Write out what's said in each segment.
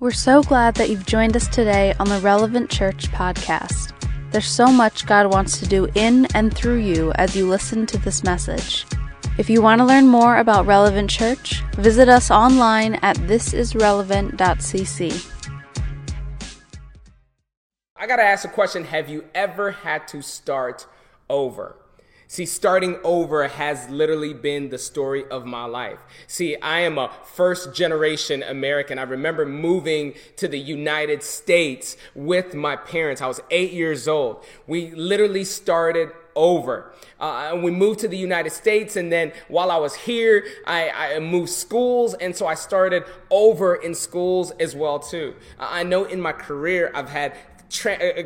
We're so glad that you've joined us today on the Relevant Church podcast. There's so much God wants to do in and through you as you listen to this message. If you want to learn more about Relevant Church, visit us online at thisisrelevant.cc. I got to ask a question Have you ever had to start over? See, starting over has literally been the story of my life. See, I am a first generation American. I remember moving to the United States with my parents. I was eight years old. We literally started over. Uh, we moved to the United States, and then while I was here, I, I moved schools, and so I started over in schools as well too. I know in my career I've had tra- uh,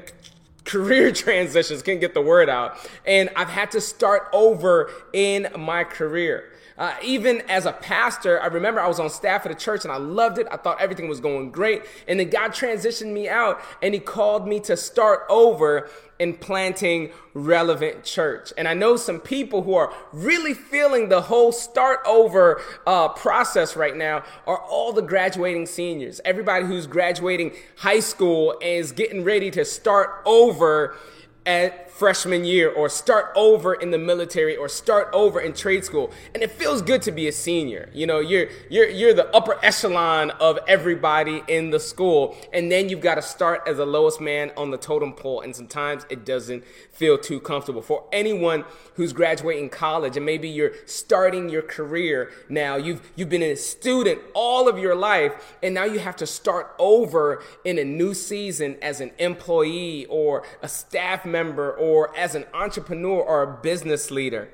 career transitions, can't get the word out. And I've had to start over in my career. Uh, even as a pastor, I remember I was on staff at a church and I loved it. I thought everything was going great. And then God transitioned me out and He called me to start over in planting relevant church. And I know some people who are really feeling the whole start over uh, process right now are all the graduating seniors. Everybody who's graduating high school is getting ready to start over at freshman year or start over in the military or start over in trade school. And it feels good to be a senior. You know you're you're you're the upper echelon of everybody in the school. And then you've got to start as the lowest man on the totem pole. And sometimes it doesn't feel too comfortable. For anyone who's graduating college and maybe you're starting your career now you've you've been a student all of your life and now you have to start over in a new season as an employee or a staff member or as an entrepreneur or a business leader.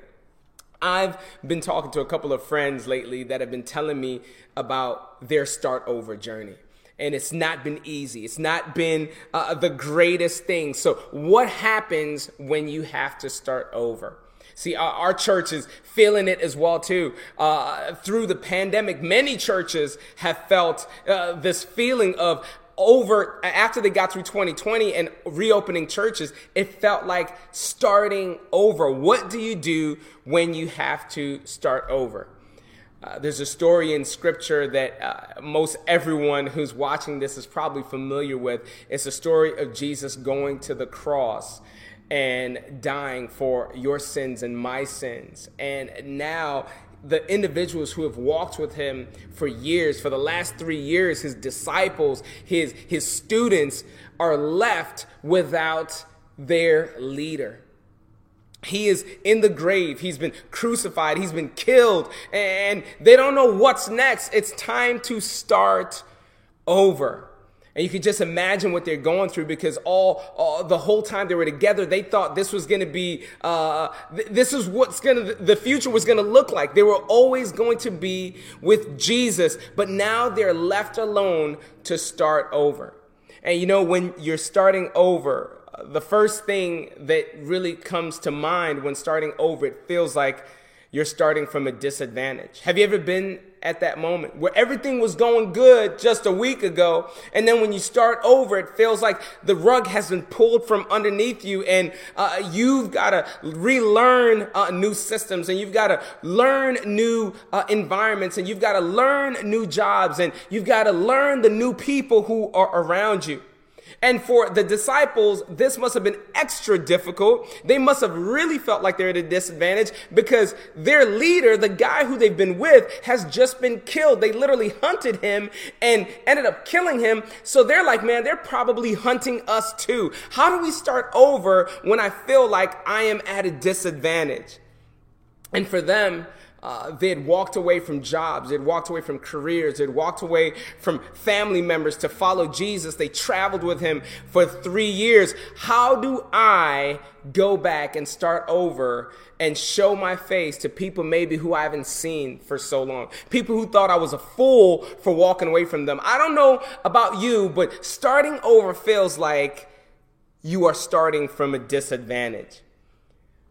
I've been talking to a couple of friends lately that have been telling me about their start over journey. And it's not been easy. It's not been uh, the greatest thing. So, what happens when you have to start over? See, our, our, church is feeling it as well too. Uh, through the pandemic, many churches have felt uh, this feeling of over after they got through 2020 and reopening churches, it felt like starting over. What do you do when you have to start over? Uh, there's a story in scripture that uh, most everyone who's watching this is probably familiar with. It's a story of Jesus going to the cross and dying for your sins and my sins. And now the individuals who have walked with him for years, for the last three years, his disciples, his, his students, are left without their leader. He is in the grave. He's been crucified. He's been killed. And they don't know what's next. It's time to start over. And you can just imagine what they're going through because all, all the whole time they were together, they thought this was going to be, uh, th- this is what's going to, the future was going to look like. They were always going to be with Jesus, but now they're left alone to start over. And you know, when you're starting over, the first thing that really comes to mind when starting over, it feels like you're starting from a disadvantage. Have you ever been at that moment where everything was going good just a week ago. And then when you start over, it feels like the rug has been pulled from underneath you and uh, you've got to relearn uh, new systems and you've got to learn new uh, environments and you've got to learn new jobs and you've got to learn the new people who are around you. And for the disciples, this must have been extra difficult. They must have really felt like they're at a disadvantage because their leader, the guy who they've been with, has just been killed. They literally hunted him and ended up killing him. So they're like, man, they're probably hunting us too. How do we start over when I feel like I am at a disadvantage? And for them, uh, they had walked away from jobs, they had walked away from careers, they had walked away from family members to follow Jesus. They traveled with him for three years. How do I go back and start over and show my face to people maybe who I haven't seen for so long? People who thought I was a fool for walking away from them. I don't know about you, but starting over feels like you are starting from a disadvantage.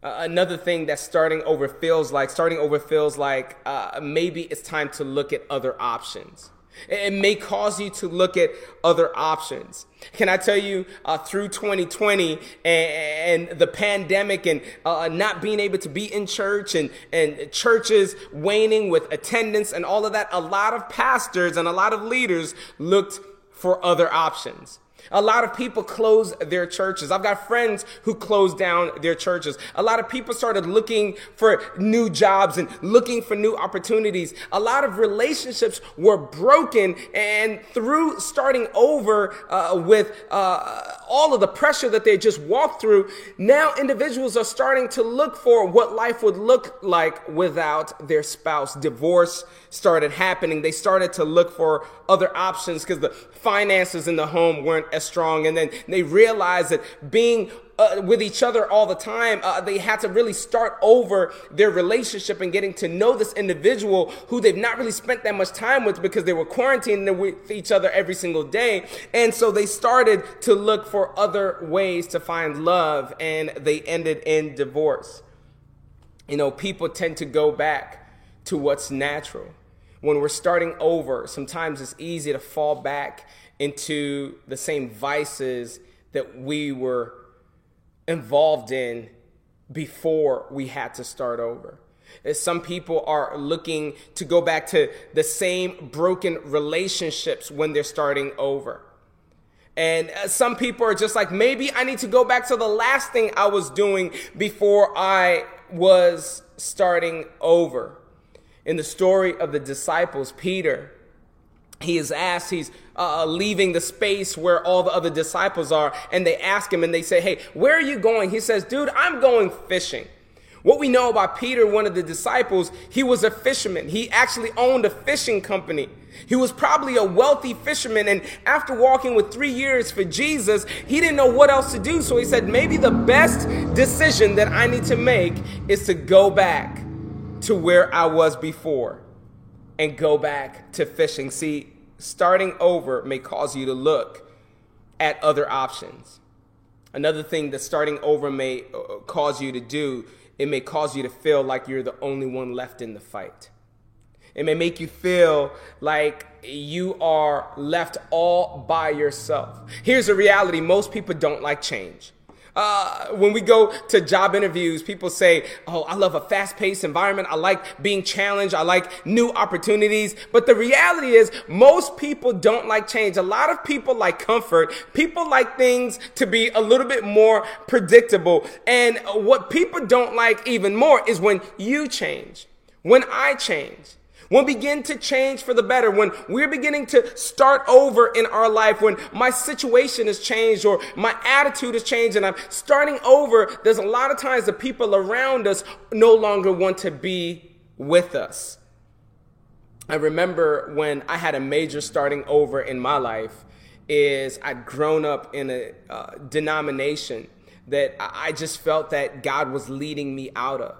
Uh, another thing that starting over feels like starting over feels like uh, maybe it's time to look at other options. It may cause you to look at other options. Can I tell you, uh, through 2020 and, and the pandemic and uh, not being able to be in church and, and churches waning with attendance and all of that, a lot of pastors and a lot of leaders looked for other options. A lot of people close their churches. I've got friends who closed down their churches. A lot of people started looking for new jobs and looking for new opportunities. A lot of relationships were broken and through starting over uh, with uh, all of the pressure that they just walked through, now individuals are starting to look for what life would look like without their spouse. Divorce started happening. They started to look for other options because the finances in the home weren't as strong. And then they realized that being uh, with each other all the time, uh, they had to really start over their relationship and getting to know this individual who they've not really spent that much time with because they were quarantining with each other every single day. And so they started to look for other ways to find love and they ended in divorce. You know, people tend to go back to what's natural. When we're starting over, sometimes it's easy to fall back into the same vices that we were involved in before we had to start over. Some people are looking to go back to the same broken relationships when they're starting over. And uh, some people are just like, maybe I need to go back to the last thing I was doing before I was starting over. In the story of the disciples, Peter, he is asked, he's uh, leaving the space where all the other disciples are, and they ask him and they say, Hey, where are you going? He says, Dude, I'm going fishing. What we know about Peter, one of the disciples, he was a fisherman. He actually owned a fishing company. He was probably a wealthy fisherman. And after walking with three years for Jesus, he didn't know what else to do. So he said, maybe the best decision that I need to make is to go back to where I was before and go back to fishing. See, starting over may cause you to look at other options. Another thing that starting over may uh, cause you to do, it may cause you to feel like you're the only one left in the fight. It may make you feel like you are left all by yourself. Here's the reality most people don't like change. Uh, when we go to job interviews, people say, Oh, I love a fast paced environment. I like being challenged. I like new opportunities. But the reality is, most people don't like change. A lot of people like comfort. People like things to be a little bit more predictable. And what people don't like even more is when you change, when I change when we begin to change for the better, when we're beginning to start over in our life, when my situation has changed or my attitude has changed and I'm starting over, there's a lot of times the people around us no longer want to be with us. I remember when I had a major starting over in my life is I'd grown up in a uh, denomination that I just felt that God was leading me out of.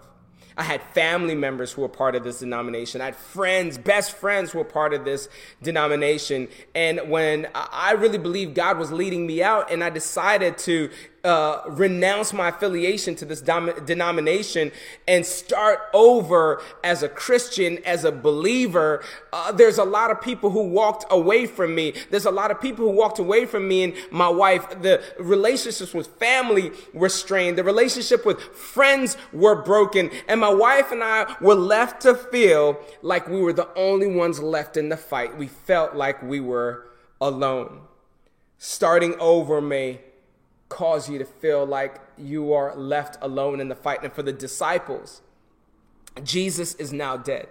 I had family members who were part of this denomination. I had friends, best friends who were part of this denomination. And when I really believed God was leading me out and I decided to uh, renounce my affiliation to this dom- denomination and start over as a Christian, as a believer, uh, there's a lot of people who walked away from me. There's a lot of people who walked away from me and my wife. The relationships with family were strained. The relationship with friends were broken. And my wife and I were left to feel like we were the only ones left in the fight. We felt like we were alone. Starting over may cause you to feel like you are left alone in the fight. And for the disciples, Jesus is now dead.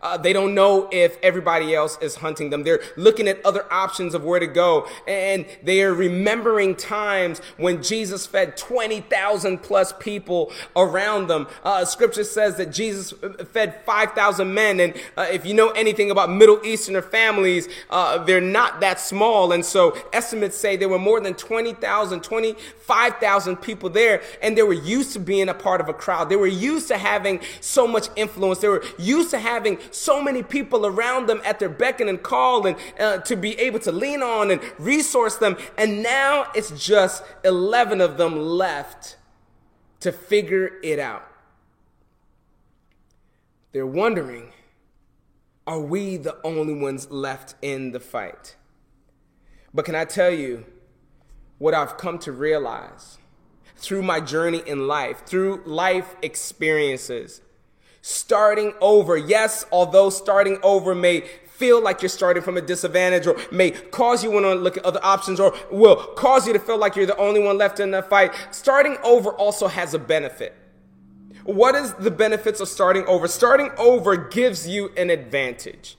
Uh, they don't know if everybody else is hunting them. They're looking at other options of where to go. And they are remembering times when Jesus fed 20,000 plus people around them. Uh, scripture says that Jesus fed 5,000 men. And uh, if you know anything about Middle Easterner families, uh, they're not that small. And so estimates say there were more than 20,000, 25,000 people there. And they were used to being a part of a crowd. They were used to having so much influence. They were used to having so many people around them at their beck and call and uh, to be able to lean on and resource them. And now it's just 11 of them left to figure it out. They're wondering, are we the only ones left in the fight? But can I tell you what I've come to realize through my journey in life, through life experiences? Starting over. Yes, although starting over may feel like you're starting from a disadvantage or may cause you want to look at other options or will cause you to feel like you're the only one left in the fight. Starting over also has a benefit. What is the benefits of starting over? Starting over gives you an advantage.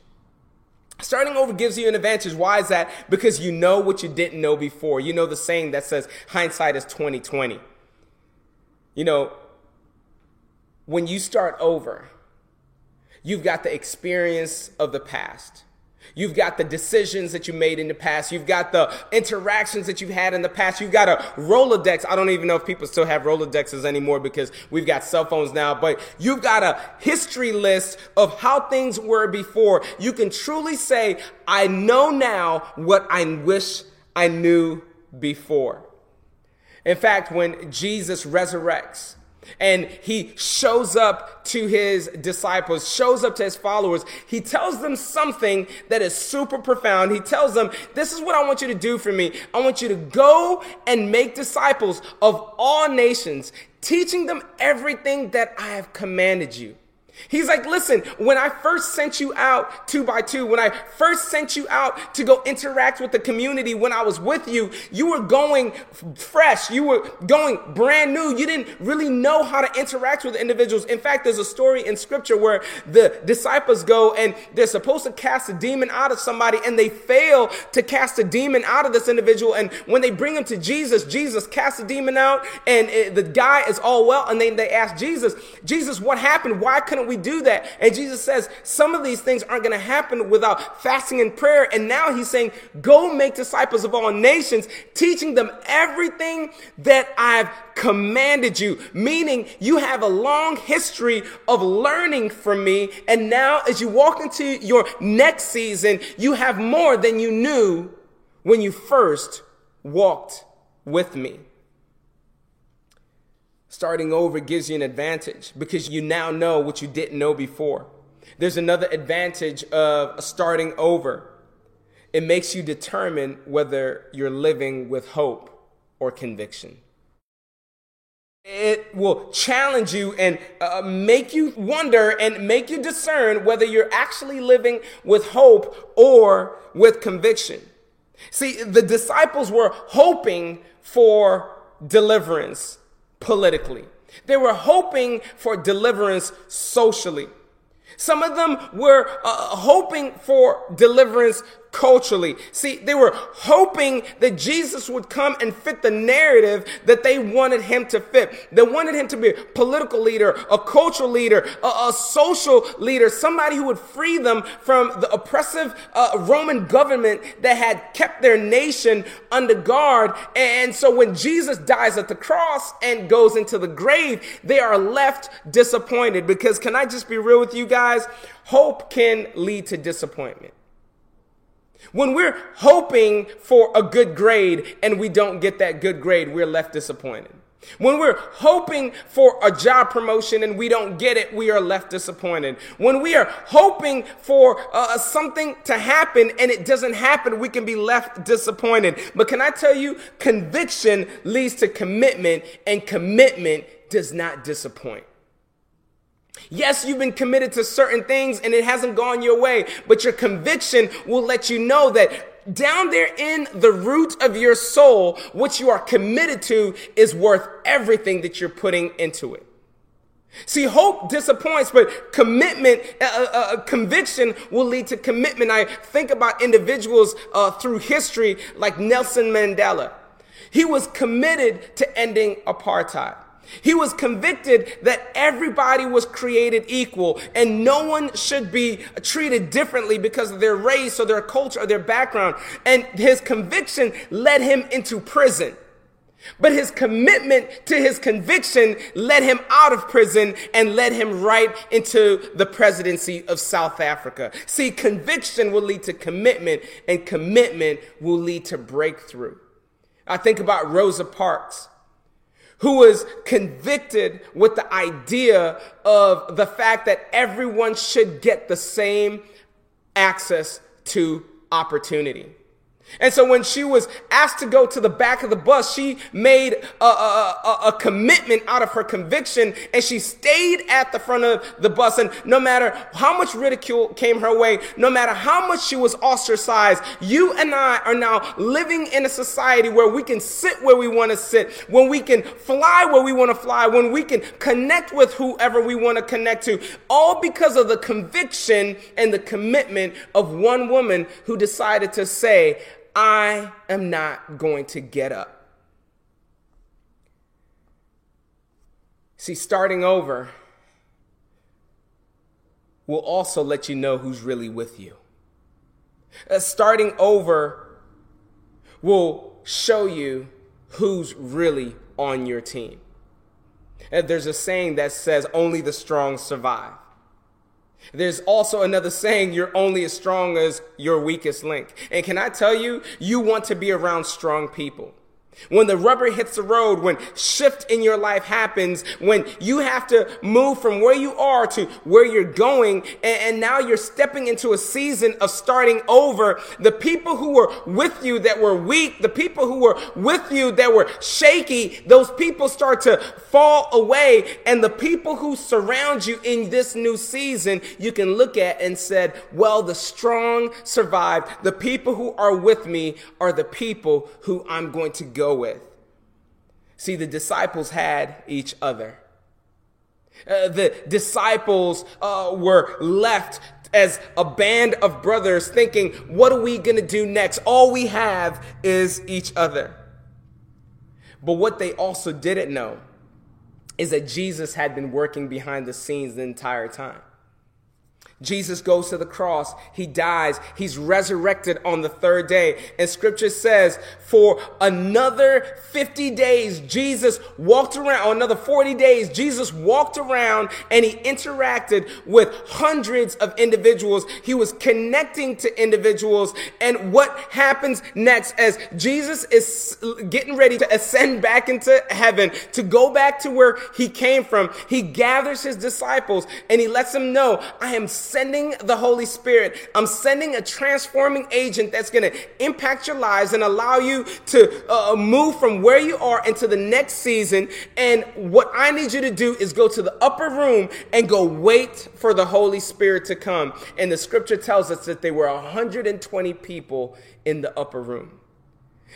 Starting over gives you an advantage. Why is that? Because you know what you didn't know before. You know the saying that says hindsight is 2020. You know, when you start over, you've got the experience of the past. You've got the decisions that you made in the past. You've got the interactions that you've had in the past. You've got a Rolodex. I don't even know if people still have Rolodexes anymore because we've got cell phones now, but you've got a history list of how things were before. You can truly say, I know now what I wish I knew before. In fact, when Jesus resurrects, and he shows up to his disciples, shows up to his followers. He tells them something that is super profound. He tells them, This is what I want you to do for me. I want you to go and make disciples of all nations, teaching them everything that I have commanded you. He's like, listen, when I first sent you out two by two, when I first sent you out to go interact with the community, when I was with you, you were going fresh. You were going brand new. You didn't really know how to interact with individuals. In fact, there's a story in scripture where the disciples go and they're supposed to cast a demon out of somebody and they fail to cast a demon out of this individual. And when they bring him to Jesus, Jesus casts the demon out and it, the guy is all well. And then they ask Jesus, Jesus, what happened? Why couldn't we do that? And Jesus says some of these things aren't going to happen without fasting and prayer. And now he's saying, go make disciples of all nations, teaching them everything that I've commanded you. Meaning you have a long history of learning from me. And now as you walk into your next season, you have more than you knew when you first walked with me. Starting over gives you an advantage because you now know what you didn't know before. There's another advantage of starting over. It makes you determine whether you're living with hope or conviction. It will challenge you and uh, make you wonder and make you discern whether you're actually living with hope or with conviction. See, the disciples were hoping for deliverance politically. They were hoping for deliverance socially. Some of them were uh, hoping for deliverance culturally. See, they were hoping that Jesus would come and fit the narrative that they wanted him to fit. They wanted him to be a political leader, a cultural leader, a, a social leader, somebody who would free them from the oppressive uh, Roman government that had kept their nation under guard. And so when Jesus dies at the cross and goes into the grave, they are left disappointed because can I just be real with you guys? Hope can lead to disappointment. When we're hoping for a good grade and we don't get that good grade, we're left disappointed. When we're hoping for a job promotion and we don't get it, we are left disappointed. When we are hoping for uh, something to happen and it doesn't happen, we can be left disappointed. But can I tell you, conviction leads to commitment and commitment does not disappoint. Yes, you've been committed to certain things and it hasn't gone your way, but your conviction will let you know that down there in the root of your soul, what you are committed to is worth everything that you're putting into it. See, hope disappoints, but commitment, uh, uh, uh conviction will lead to commitment. I think about individuals uh, through history like Nelson Mandela. He was committed to ending apartheid. He was convicted that everybody was created equal and no one should be treated differently because of their race or their culture or their background. And his conviction led him into prison. But his commitment to his conviction led him out of prison and led him right into the presidency of South Africa. See, conviction will lead to commitment and commitment will lead to breakthrough. I think about Rosa Parks who was convicted with the idea of the fact that everyone should get the same access to opportunity. And so when she was asked to go to the back of the bus, she made a, a, a, a, commitment out of her conviction and she stayed at the front of the bus. And no matter how much ridicule came her way, no matter how much she was ostracized, you and I are now living in a society where we can sit where we want to sit, when we can fly where we want to fly, when we can connect with whoever we want to connect to, all because of the conviction and the commitment of one woman who decided to say, I am not going to get up. See, starting over will also let you know who's really with you. Uh, starting over will show you who's really on your team. Uh, there's a saying that says, only the strong survive. There's also another saying, you're only as strong as your weakest link. And can I tell you, you want to be around strong people. When the rubber hits the road, when shift in your life happens, when you have to move from where you are to where you're going, and, and, now you're stepping into a season of starting over, the people who were with you that were weak, the people who were with you that were shaky, those people start to fall away, and the people who surround you in this new season, you can look at and said, well, the strong survived. The people who are with me are the people who I'm going to go go with. See, the disciples had each other. Uh, the disciples uh, were left as a band of brothers thinking, what are we going to do next? All we have is each other. But what they also didn't know is that Jesus had been working behind the scenes the entire time. Jesus goes to the cross. He dies. He's resurrected on the third day. And scripture says, for another 50 days, Jesus walked around, or another 40 days, Jesus walked around and he interacted with hundreds of individuals. He was connecting to individuals. And what happens next as Jesus is getting ready to ascend back into heaven, to go back to where he came from, he gathers his disciples and he lets them know, I am sending the Holy Spirit. I'm sending a transforming agent that's going to impact your lives and allow you to uh, move from where you are into the next season. And what I need you to do is go to the upper room and go wait for the Holy Spirit to come. And the scripture tells us that there were 120 people in the upper room.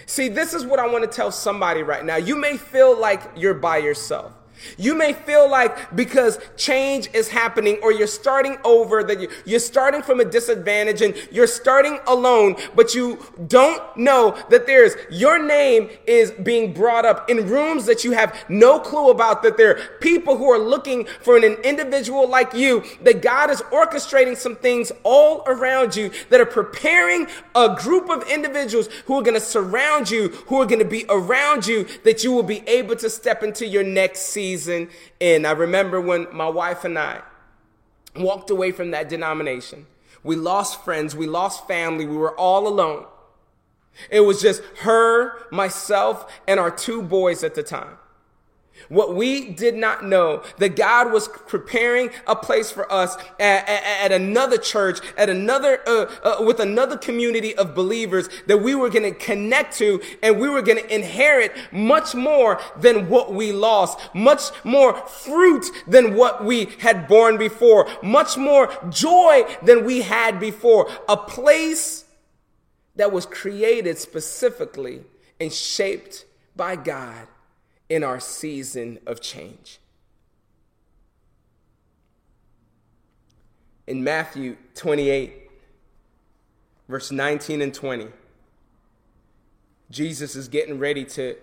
See, this is what I want to tell somebody right now. You may feel like you're by yourself. You may feel like because change is happening or you're starting over, that you're starting from a disadvantage and you're starting alone, but you don't know that there's your name is being brought up in rooms that you have no clue about, that there are people who are looking for an individual like you, that God is orchestrating some things all around you that are preparing a group of individuals who are going to surround you, who are going to be around you, that you will be able to step into your next season season in. I remember when my wife and I walked away from that denomination. We lost friends, we lost family, we were all alone. It was just her, myself, and our two boys at the time. What we did not know that God was preparing a place for us at, at, at another church, at another, uh, uh, with another community of believers that we were going to connect to and we were going to inherit much more than what we lost, much more fruit than what we had borne before, much more joy than we had before. A place that was created specifically and shaped by God in our season of change. In Matthew 28, verse 19 and 20, Jesus is getting ready to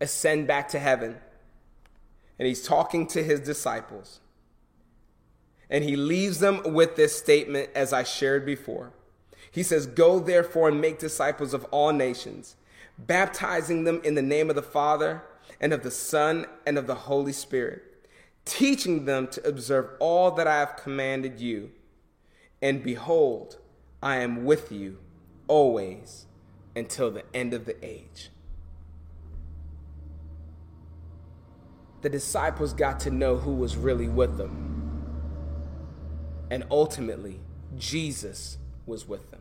ascend back to heaven. And he's talking to his disciples. And he leaves them with this statement, as I shared before. He says, Go therefore and make disciples of all nations, baptizing them in the name of the Father and of the Son and of the Holy Spirit, teaching them to observe all that I have commanded you. And behold, I am with you always until the end of the age. The disciples got to know who was really with them. And ultimately, Jesus was with them.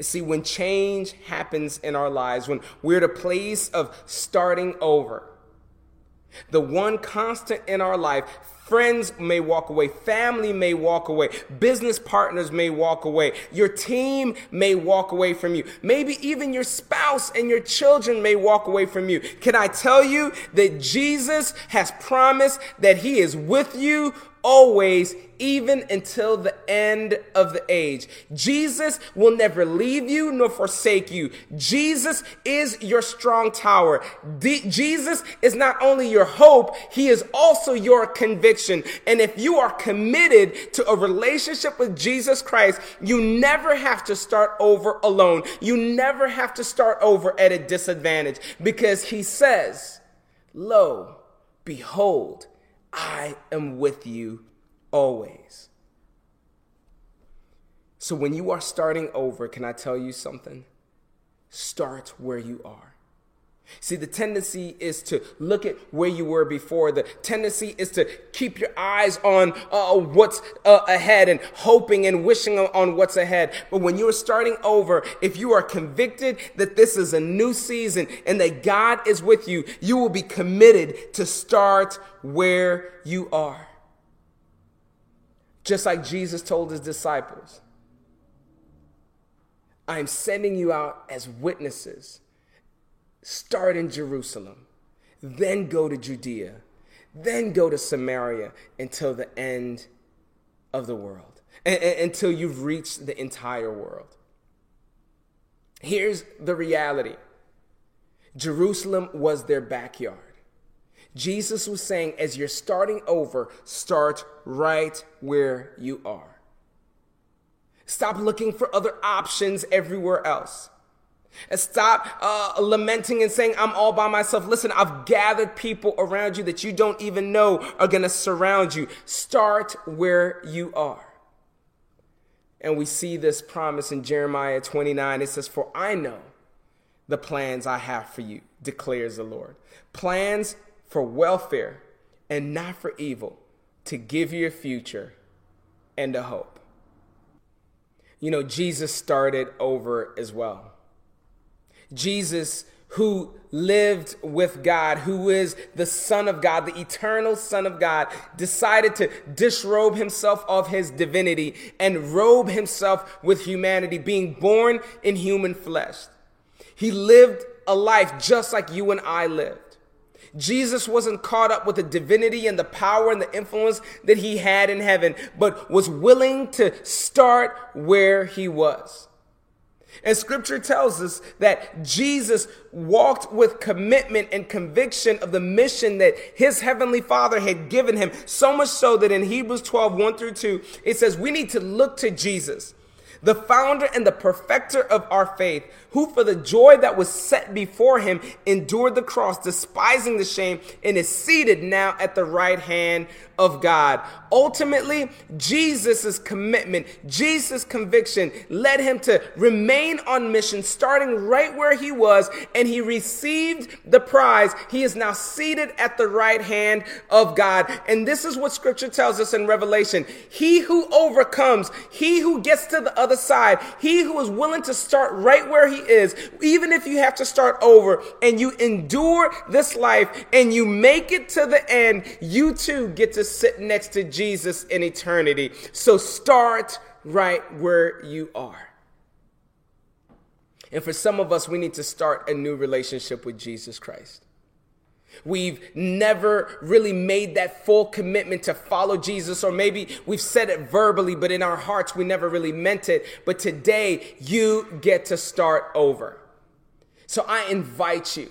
See, when change happens in our lives, when we're at a place of starting over, the one constant in our life, friends may walk away, family may walk away, business partners may walk away, your team may walk away from you, maybe even your spouse and your children may walk away from you. Can I tell you that Jesus has promised that He is with you always, even until the end of the age. Jesus will never leave you nor forsake you. Jesus is your strong tower. D- Jesus is not only your hope, he is also your conviction. And if you are committed to a relationship with Jesus Christ, you never have to start over alone. You never have to start over at a disadvantage because he says, Lo, behold, I am with you always. So when you are starting over, can I tell you something? Start where you are. See, the tendency is to look at where you were before. The tendency is to keep your eyes on uh, what's uh, ahead and hoping and wishing on what's ahead. But when you're starting over, if you are convicted that this is a new season and that God is with you, you will be committed to start where you are. Just like Jesus told his disciples, I'm sending you out as witnesses Start in Jerusalem, then go to Judea, then go to Samaria until the end of the world, until you've reached the entire world. Here's the reality Jerusalem was their backyard. Jesus was saying, as you're starting over, start right where you are. Stop looking for other options everywhere else. And stop uh, lamenting and saying, I'm all by myself. Listen, I've gathered people around you that you don't even know are going to surround you. Start where you are. And we see this promise in Jeremiah 29. It says, For I know the plans I have for you, declares the Lord. Plans for welfare and not for evil, to give you a future and a hope. You know, Jesus started over as well. Jesus, who lived with God, who is the Son of God, the eternal Son of God, decided to disrobe himself of his divinity and robe himself with humanity, being born in human flesh. He lived a life just like you and I lived. Jesus wasn't caught up with the divinity and the power and the influence that he had in heaven, but was willing to start where he was. And scripture tells us that Jesus walked with commitment and conviction of the mission that his heavenly father had given him. So much so that in Hebrews 12, 1 through 2, it says we need to look to Jesus the founder and the perfecter of our faith, who for the joy that was set before him endured the cross, despising the shame, and is seated now at the right hand of God. Ultimately, Jesus' commitment, Jesus' conviction led him to remain on mission, starting right where he was, and he received the prize. He is now seated at the right hand of God. And this is what scripture tells us in Revelation. He who overcomes, he who gets to the other side, he who is willing to start right where he is, even if you have to start over and you endure this life and you make it to the end, you too get to sit next to Jesus in eternity. So start right where you are. And for some of us, we need to start a new relationship with Jesus Christ. We've never really made that full commitment to follow Jesus, or maybe we've said it verbally, but in our hearts we never really meant it. But today you get to start over. So I invite you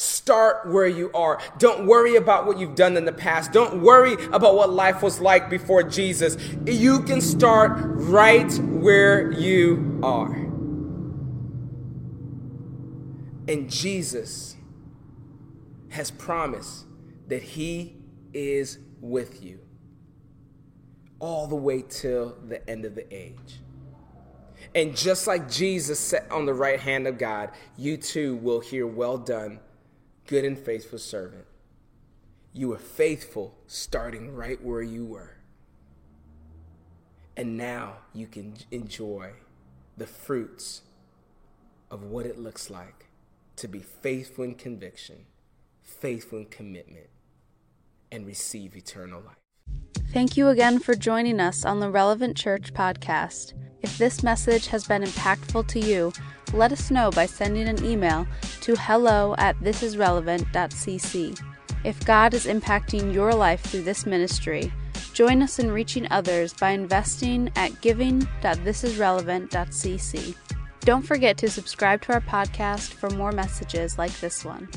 Start where you are. Don't worry about what you've done in the past. Don't worry about what life was like before Jesus. You can start right where you are. And Jesus has promised that He is with you all the way till the end of the age. And just like Jesus sat on the right hand of God, you too will hear, Well done good and faithful servant. You were faithful starting right where you were. And now you can enjoy the fruits of what it looks like to be faithful in conviction, faithful in commitment, and receive eternal life. Thank you again for joining us on the Relevant Church podcast. If this message has been impactful to you, let us know by sending an email to hello at thisisrelevant.cc. If God is impacting your life through this ministry, join us in reaching others by investing at giving.thisisrelevant.cc. Don't forget to subscribe to our podcast for more messages like this one.